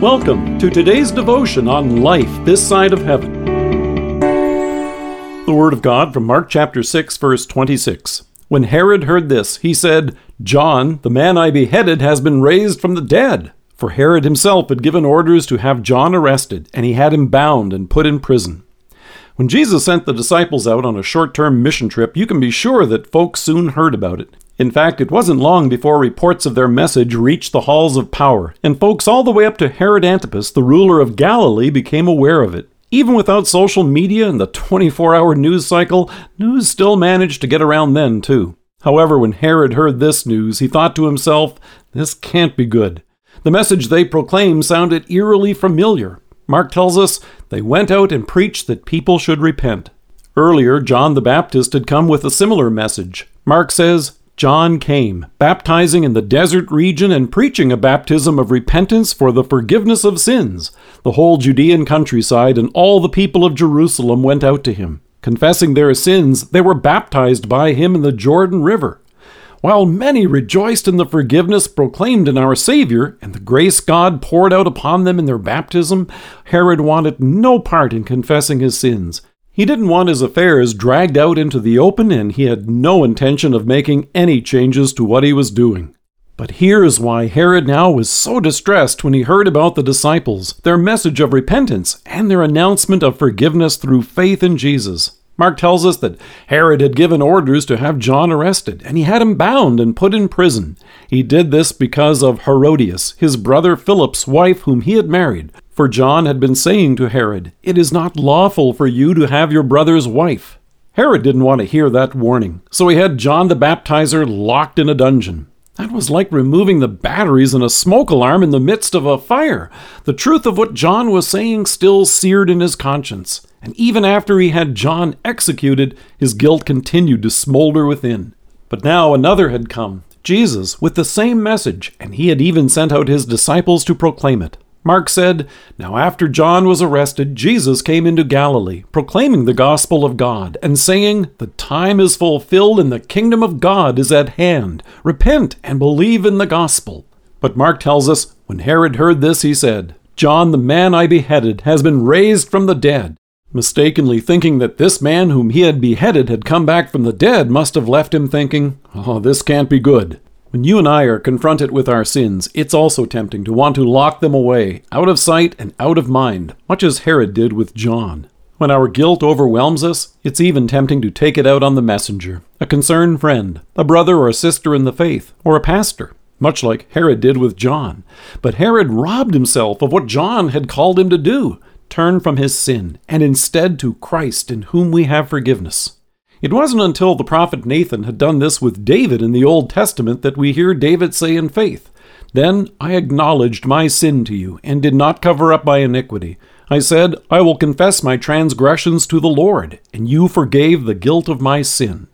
Welcome to today's devotion on life this side of heaven. The Word of God from Mark chapter 6, verse 26. When Herod heard this, he said, John, the man I beheaded, has been raised from the dead. For Herod himself had given orders to have John arrested, and he had him bound and put in prison. When Jesus sent the disciples out on a short term mission trip, you can be sure that folks soon heard about it. In fact, it wasn't long before reports of their message reached the halls of power, and folks all the way up to Herod Antipas, the ruler of Galilee, became aware of it. Even without social media and the 24 hour news cycle, news still managed to get around then, too. However, when Herod heard this news, he thought to himself, this can't be good. The message they proclaimed sounded eerily familiar. Mark tells us they went out and preached that people should repent. Earlier, John the Baptist had come with a similar message. Mark says, John came, baptizing in the desert region and preaching a baptism of repentance for the forgiveness of sins. The whole Judean countryside and all the people of Jerusalem went out to him. Confessing their sins, they were baptized by him in the Jordan River. While many rejoiced in the forgiveness proclaimed in our Savior and the grace God poured out upon them in their baptism, Herod wanted no part in confessing his sins. He didn't want his affairs dragged out into the open, and he had no intention of making any changes to what he was doing. But here's why Herod now was so distressed when he heard about the disciples, their message of repentance, and their announcement of forgiveness through faith in Jesus. Mark tells us that Herod had given orders to have John arrested, and he had him bound and put in prison. He did this because of Herodias, his brother Philip's wife, whom he had married. For John had been saying to Herod, It is not lawful for you to have your brother's wife. Herod didn't want to hear that warning, so he had John the Baptizer locked in a dungeon. That was like removing the batteries in a smoke alarm in the midst of a fire. The truth of what John was saying still seared in his conscience, and even after he had John executed, his guilt continued to smolder within. But now another had come, Jesus, with the same message, and he had even sent out his disciples to proclaim it. Mark said, Now after John was arrested, Jesus came into Galilee, proclaiming the gospel of God, and saying, The time is fulfilled and the kingdom of God is at hand. Repent and believe in the gospel. But Mark tells us, when Herod heard this, he said, John, the man I beheaded, has been raised from the dead. Mistakenly thinking that this man whom he had beheaded had come back from the dead must have left him thinking, Oh, this can't be good. When you and I are confronted with our sins, it's also tempting to want to lock them away, out of sight and out of mind, much as Herod did with John. When our guilt overwhelms us, it's even tempting to take it out on the messenger, a concerned friend, a brother or a sister in the faith, or a pastor, much like Herod did with John. But Herod robbed himself of what John had called him to do turn from his sin, and instead to Christ in whom we have forgiveness. It wasn't until the prophet Nathan had done this with David in the Old Testament that we hear David say in faith, Then I acknowledged my sin to you, and did not cover up my iniquity. I said, I will confess my transgressions to the Lord, and you forgave the guilt of my sin.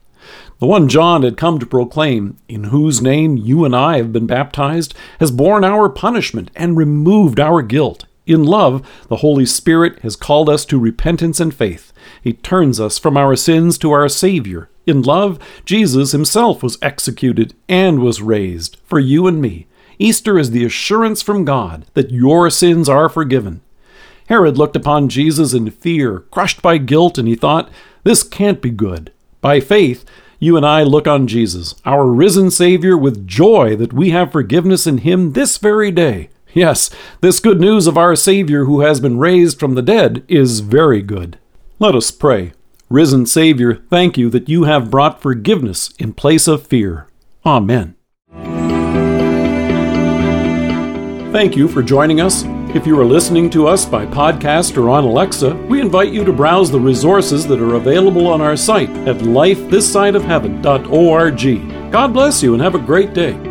The one John had come to proclaim, in whose name you and I have been baptized, has borne our punishment and removed our guilt. In love, the Holy Spirit has called us to repentance and faith. He turns us from our sins to our Savior. In love, Jesus himself was executed and was raised for you and me. Easter is the assurance from God that your sins are forgiven. Herod looked upon Jesus in fear, crushed by guilt, and he thought, This can't be good. By faith, you and I look on Jesus, our risen Savior, with joy that we have forgiveness in Him this very day. Yes, this good news of our Savior who has been raised from the dead is very good. Let us pray. Risen Savior, thank you that you have brought forgiveness in place of fear. Amen. Thank you for joining us. If you are listening to us by podcast or on Alexa, we invite you to browse the resources that are available on our site at lifethissideofheaven.org. God bless you and have a great day.